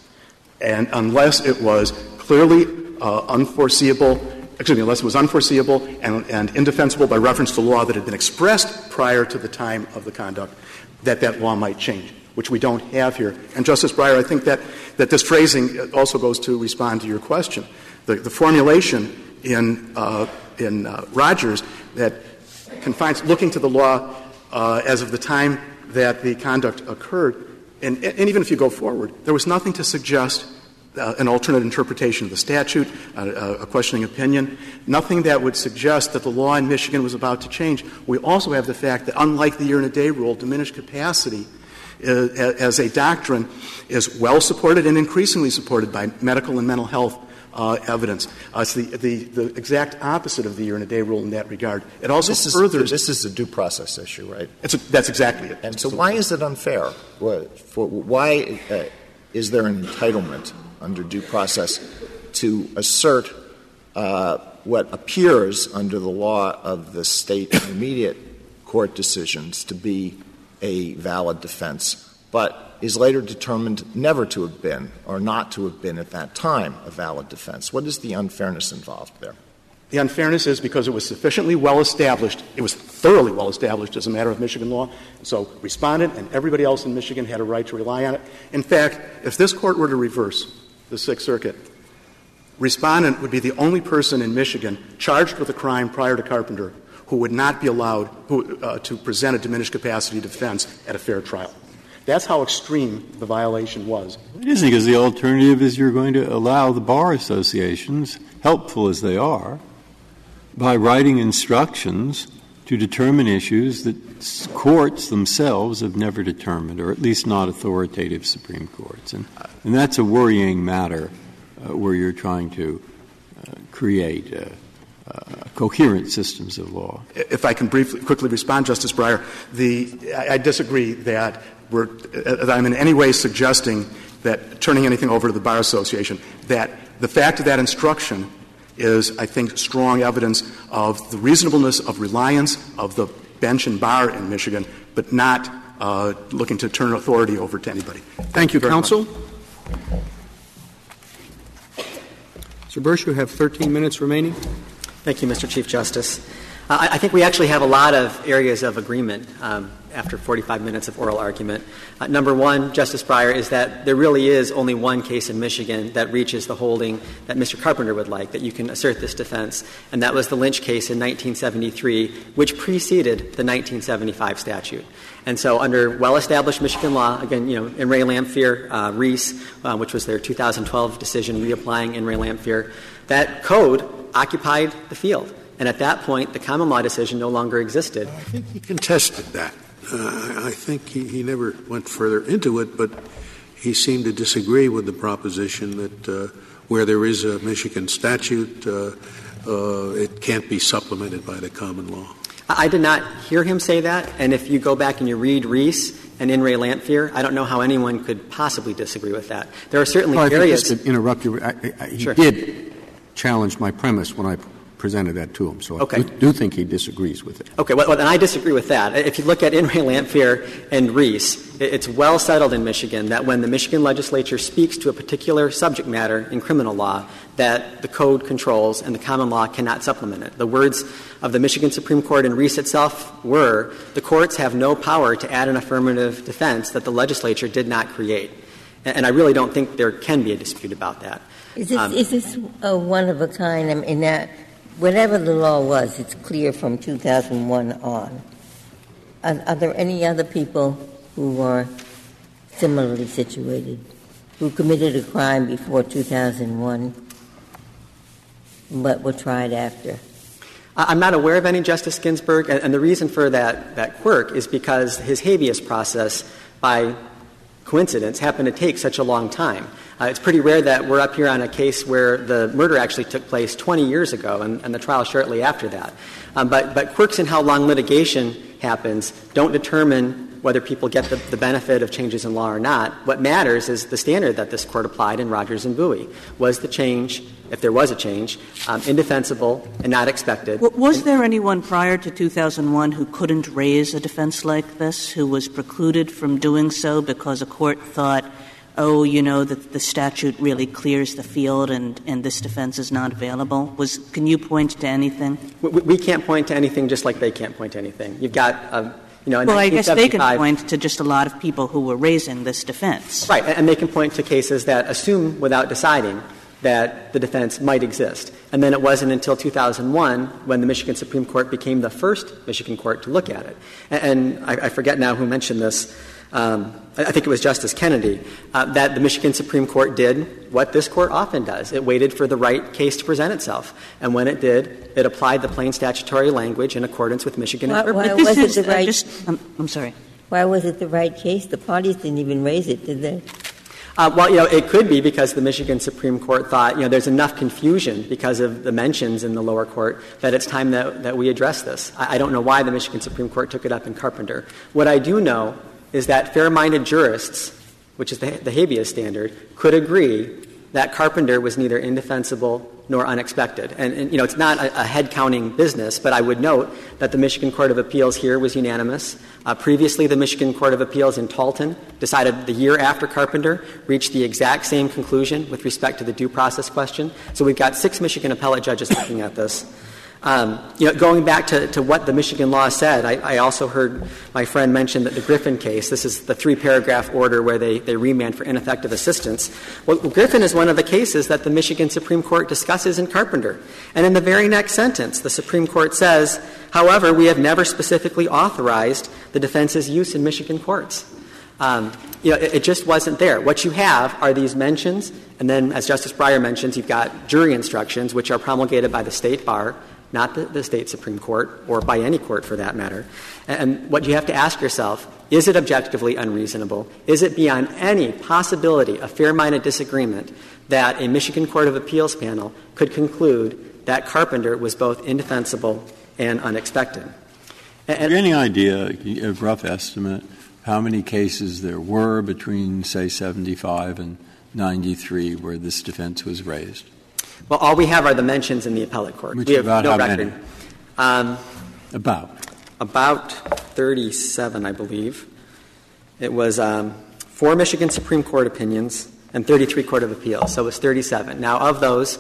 And unless it was clearly uh, unforeseeable, excuse me, unless it was unforeseeable and, and indefensible by reference to law that had been expressed prior to the time of the conduct, that that law might change, which we don't have here. And Justice Breyer, I think that, that this phrasing also goes to respond to your question. The, the formulation in, uh, in uh, Rogers that confines looking to the law uh, as of the time that the conduct occurred, and, and even if you go forward, there was nothing to suggest an alternate interpretation of the statute, uh, a questioning opinion, nothing that would suggest that the law in Michigan was about to change. We also have the fact that, unlike the year and a day rule, diminished capacity uh, as a doctrine is well supported and increasingly supported by medical and mental health uh, evidence. Uh, it's the, the, the, exact opposite of the year and a day rule in that regard. It also this furthers. Is, this is a due process issue, right? A, that's exactly it. And so, why is it unfair? For, why uh, is there an entitlement under due process to assert uh, what appears under the law of the state immediate court decisions to be a valid defense, but is later determined never to have been or not to have been at that time a valid defense. What is the unfairness involved there? The unfairness is because it was sufficiently well established, it was thoroughly well established as a matter of Michigan law, so respondent and everybody else in Michigan had a right to rely on it. In fact, if this court were to reverse the Sixth Circuit, respondent would be the only person in Michigan charged with a crime prior to Carpenter who would not be allowed who, uh, to present a diminished capacity defense at a fair trial. That's how extreme the violation was. It isn't because the alternative is you're going to allow the bar associations, helpful as they are, by writing instructions to determine issues that courts themselves have never determined, or at least not authoritative Supreme Courts. And, and that's a worrying matter uh, where you're trying to uh, create uh, coherent systems of law. If I can briefly, quickly respond, Justice Breyer, the, I, disagree that we're, that I'm in any way suggesting that turning anything over to the Bar Association, that the fact of that instruction is, I think, strong evidence of the reasonableness of reliance of the bench and bar in Michigan, but not uh, looking to turn authority over to anybody. Thank, Thank you, counsel. Much. Mr. Bursch, you have 13 minutes remaining. Thank you, Mr. Chief Justice. Uh, I think we actually have a lot of areas of agreement um, after 45 minutes of oral argument. Uh, number one, Justice Breyer, is that there really is only one case in Michigan that reaches the holding that Mr. Carpenter would like, that you can assert this defense, and that was the Lynch case in 1973, which preceded the 1975 statute. And so, under well-established Michigan law, again, you know, in re Lamphere, uh, Reese, uh, which was their 2012 decision reapplying in re Lamphere, that code occupied the field. And at that point, the common law decision no longer existed. I think he contested that. Uh, I think he, he never went further into it, but he seemed to disagree with the proposition that uh, where there is a Michigan statute, uh, uh, it can't be supplemented by the common law. I did not hear him say that, and if you go back and you read Reese and In re Lamphere, I don't know how anyone could possibly disagree with that. There are certainly well, areas. just to interrupt you, I, I, he sure. did challenge my premise when I presented that to him. So okay. I do, do, think he disagrees with it. Okay, well, well, then I disagree with that. If you look at In re Lamphere and Reese, it's well settled in Michigan that when the Michigan legislature speaks to a particular subject matter in criminal law, that the code controls and the common law cannot supplement it. The words of the Michigan Supreme Court in Reese itself were the courts have no power to add an affirmative defense that the legislature did not create. And I really don't think there can be a dispute about that. Is this, um, is this a one of a kind? I mean, that whatever the law was, it's clear from 2001 on. Are, are there any other people who are similarly situated, who committed a crime before 2001? but were tried after? I'm not aware of any, Justice Ginsburg, and, the reason for that, that quirk is because his habeas process, by coincidence, happened to take such a long time. Uh, it's pretty rare that we're up here on a case where the murder actually took place 20 years ago and, and the trial shortly after that. Um, but, but quirks in how long litigation happens don't determine whether people get the, the, benefit of changes in law or not. What matters is the standard that this court applied in Rogers and Bowie. Was the change, if there was a change, um, indefensible and not expected? was there anyone prior to 2001 who couldn't raise a defense like this, who was precluded from doing so because a court thought, oh, you know, that the statute really clears the field and, and this defense is not available? Was, can you point to anything? We, we can't point to anything just like they can't point to anything. You've got um, you know, well, I guess they can point to just a lot of people who were raising this defense. Right, and they can point to cases that assume without deciding that the defense might exist. And then it wasn't until 2001 when the Michigan Supreme Court became the first Michigan court to look at it. And, and I, I forget now who mentioned this I think it was Justice Kennedy, uh, that the Michigan Supreme Court did what this court often does. It waited for the right case to present itself. And when it did, it applied the plain statutory language in accordance with Michigan why, why was it the right? Just, I'm, I'm sorry. Why was it the right case? The parties didn't even raise it, did they? Uh, well, you know, it could be because the Michigan Supreme Court thought, you know, there's enough confusion because of the mentions in the lower court that it's time that, that we address this. I, I don't know why the Michigan Supreme Court took it up in Carpenter. What I do know is that fair minded jurists, which is the, the habeas standard, could agree that Carpenter was neither indefensible nor unexpected. And, and you know, it's not a, a, head counting business, but I would note that the Michigan Court of Appeals here was unanimous. Uh, previously, the Michigan Court of Appeals in Talton decided the year after Carpenter reached the exact same conclusion with respect to the due process question. So we've got six Michigan appellate judges looking at this. Um, you know, going back to, what the Michigan law said, I, also heard my friend mention that the Griffin case, this is the three paragraph order where they, remand for ineffective assistance. Well, Griffin is one of the cases that the Michigan Supreme Court discusses in Carpenter. And in the very next sentence, the Supreme Court says, however, we have never specifically authorized the defense's use in Michigan courts. Um, you know, it, just wasn't there. What you have are these mentions, and then, as Justice Breyer mentions, you've got jury instructions, which are promulgated by the state bar, not the, the state Supreme Court, or by any court for that matter. And, what you have to ask yourself is it objectively unreasonable? Is it beyond any possibility of fair minded disagreement that a Michigan Court of Appeals panel could conclude that Carpenter was both indefensible and unexpected? And, any idea, a rough estimate, how many cases there were between, say, 75 and 93 where this defense was raised? Well, all we have are the mentions in the appellate court. Which we have about no how record. Many? Um, about about 37, I believe. It was um, four Michigan Supreme Court opinions and 33 Court of Appeals, so it was 37. Now, of those,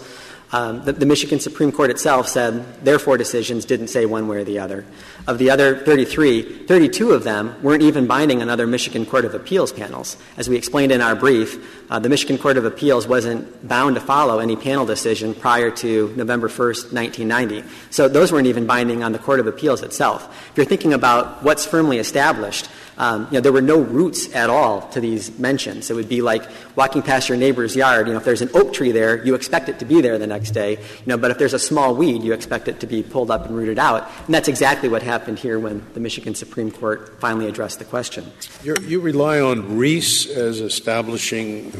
the, the, Michigan Supreme Court itself said their four decisions didn't say one way or the other. Of the other 33, 32 of them weren't even binding on other Michigan Court of Appeals panels. As we explained in our brief, uh, the Michigan Court of Appeals wasn't bound to follow any panel decision prior to November 1st, 1990. So those weren't even binding on the Court of Appeals itself. If you're thinking about what's firmly established, um, Um, you know, there were no roots at all to these mentions. It would be like walking past your neighbor's yard. You know, if there's an oak tree there, you expect it to be there the next day. You know, but if there's a small weed, you expect it to be pulled up and rooted out. And that's exactly what happened here when the Michigan Supreme Court finally addressed the question. You're, you rely on Reese as establishing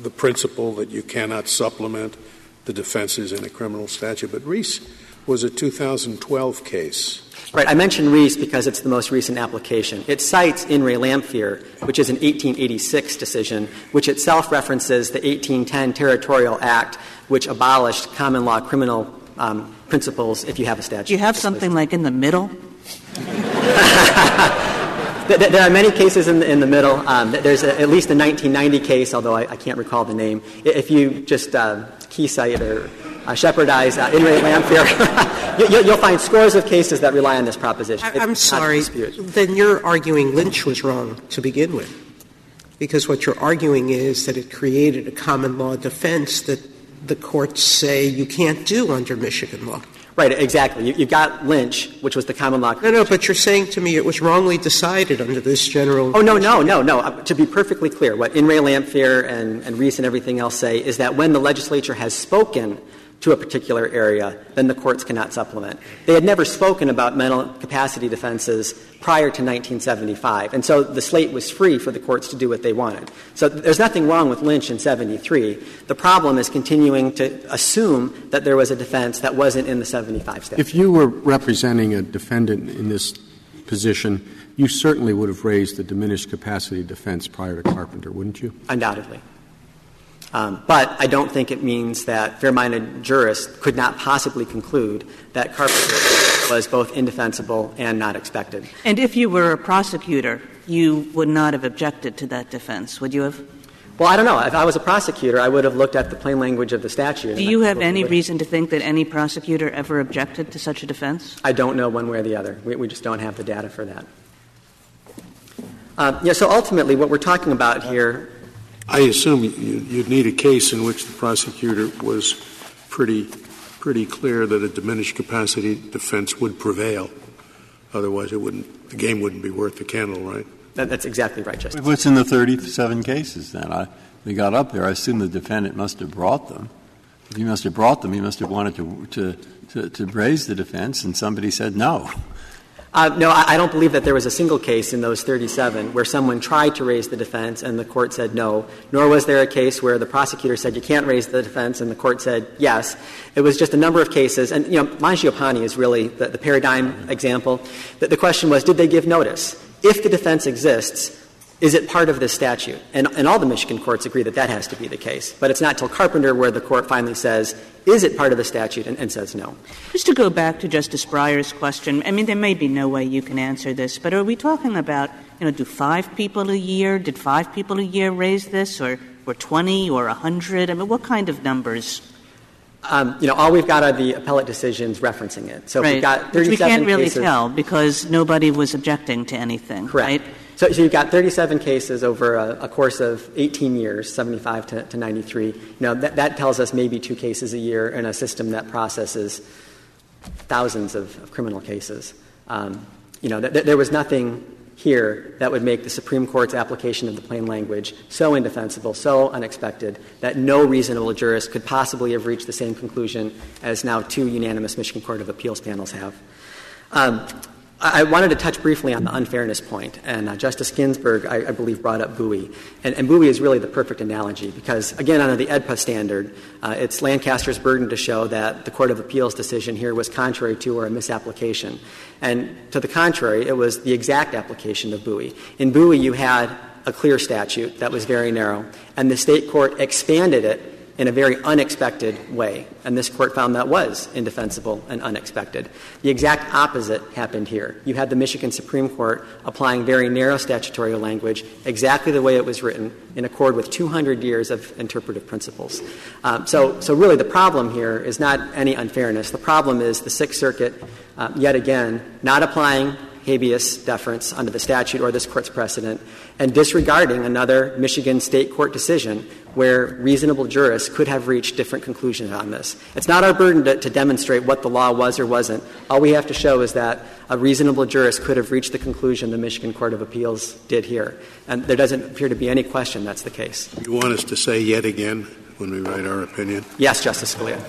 the principle that you cannot supplement the defenses in a criminal statute, but Reese was a 2012 case. Right. I mentioned Reese because it's the most recent application. It cites In re Lamphere, which is an 1886 decision, which itself references the 1810 Territorial Act, which abolished common law criminal um, principles if you have a statute. Do you have something like in the middle? there are many cases in the, in the middle. Um, there's a, at least a 1990 case, although I, I, can't recall the name. If you just uh, key cite or uh, Shepardize uh, in re Lamphere, you, will find scores of cases that rely on this proposition. I, am sorry. Then you're arguing Lynch was wrong to begin with, because what you're arguing is that it created a common law defense that the courts say you can't do under Michigan law. Right, exactly. You, have got Lynch, which was the common law. No, no, but you're saying to me it was wrongly decided under this general. Oh, no, no, no, no. Uh, to be perfectly clear, what In re Lamphere and, and Reese and everything else say is that when the legislature has spoken to a particular area, then the courts cannot supplement. They had never spoken about mental capacity defenses prior to 1975, and so the slate was free for the courts to do what they wanted. So there's nothing wrong with Lynch in 73. The problem is continuing to assume that there was a defense that wasn't in the 75 statute. If you were representing a defendant in this position, you certainly would have raised the diminished capacity defense prior to Carpenter, wouldn't you? Undoubtedly. Um, but I don't think it means that fair minded jurists could not possibly conclude that Carpenter was both indefensible and not expected. And if you were a prosecutor, you would not have objected to that defense, would you have? Well, I don't know. If I was a prosecutor, I would have looked at the plain language of the statute. Do you have any reason to think that any prosecutor ever objected to such a defense? I don't know one way or the other. We, we just don't have the data for that. Uh, yeah, so ultimately, what we're talking about here I assume you'd need a case in which the prosecutor was pretty, pretty clear that a diminished capacity defense would prevail. Otherwise, it wouldn't, the game wouldn't be worth the candle, right? That, that's exactly right, Justice. What's in the 37 cases then? I, they got up there. I assume the defendant must have brought them. If he must have brought them, he must have wanted to, to, to, to raise the defense, and somebody said no. Uh, no, I, don't believe that there was a single case in those 37 where someone tried to raise the defense and the court said no, nor was there a case where the prosecutor said you can't raise the defense and the court said yes. It was just a number of cases, and, you know, Mangiapane is really the, paradigm example. The, the question was, did they give notice? If the defense exists, is it part of this statute? And, and all the Michigan courts agree that that has to be the case. But it's not till Carpenter where the court finally says, is it part of the statute, and, and, says no. Just to go back to Justice Breyer's question, I mean, there may be no way you can answer this, but are we talking about, you know, do five people a year, did five people a year raise this, or, or 20 or 100? I mean, what kind of numbers? Um, you know, all we've got are the appellate decisions referencing it. So right. we've got 37 Which we can't really cases. tell because nobody was objecting to anything, Correct. right? So, so, you've got 37 cases over a, a course of 18 years, 75 to, to 93. You know, that, that, tells us maybe two cases a year in a system that processes thousands of, of criminal cases. Um, you know, th- th- there was nothing here that would make the Supreme Court's application of the plain language so indefensible, so unexpected, that no reasonable jurist could possibly have reached the same conclusion as now two unanimous Michigan Court of Appeals panels have. Um, I wanted to touch briefly on the unfairness point, and uh, Justice Ginsburg, I, I, believe, brought up Bowie. And, and, Bowie is really the perfect analogy because, again, under the AEDPA standard, uh, it's Lancaster's burden to show that the Court of Appeals decision here was contrary to or a misapplication. And to the contrary, it was the exact application of Bowie. In Bowie, you had a clear statute that was very narrow, and the state court expanded it in a very unexpected way. And this court found that was indefensible and unexpected. The exact opposite happened here. You had the Michigan Supreme Court applying very narrow statutory language exactly the way it was written in accord with 200 years of interpretive principles. Um, so, so really the problem here is not any unfairness. The problem is the Sixth Circuit, uh, yet again, not applying habeas deference under the statute or this court's precedent and disregarding another Michigan state court decision where reasonable jurists could have reached different conclusions on this. It's not our burden to, to, demonstrate what the law was or wasn't. All we have to show is that a reasonable jurist could have reached the conclusion the Michigan Court of Appeals did here. And there doesn't appear to be any question that's the case. You want us to say yet again when we write our opinion? Yes, Justice Scalia.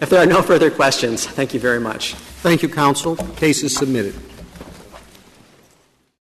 If there are no further questions, thank you very much. Thank you, counsel. Case is submitted.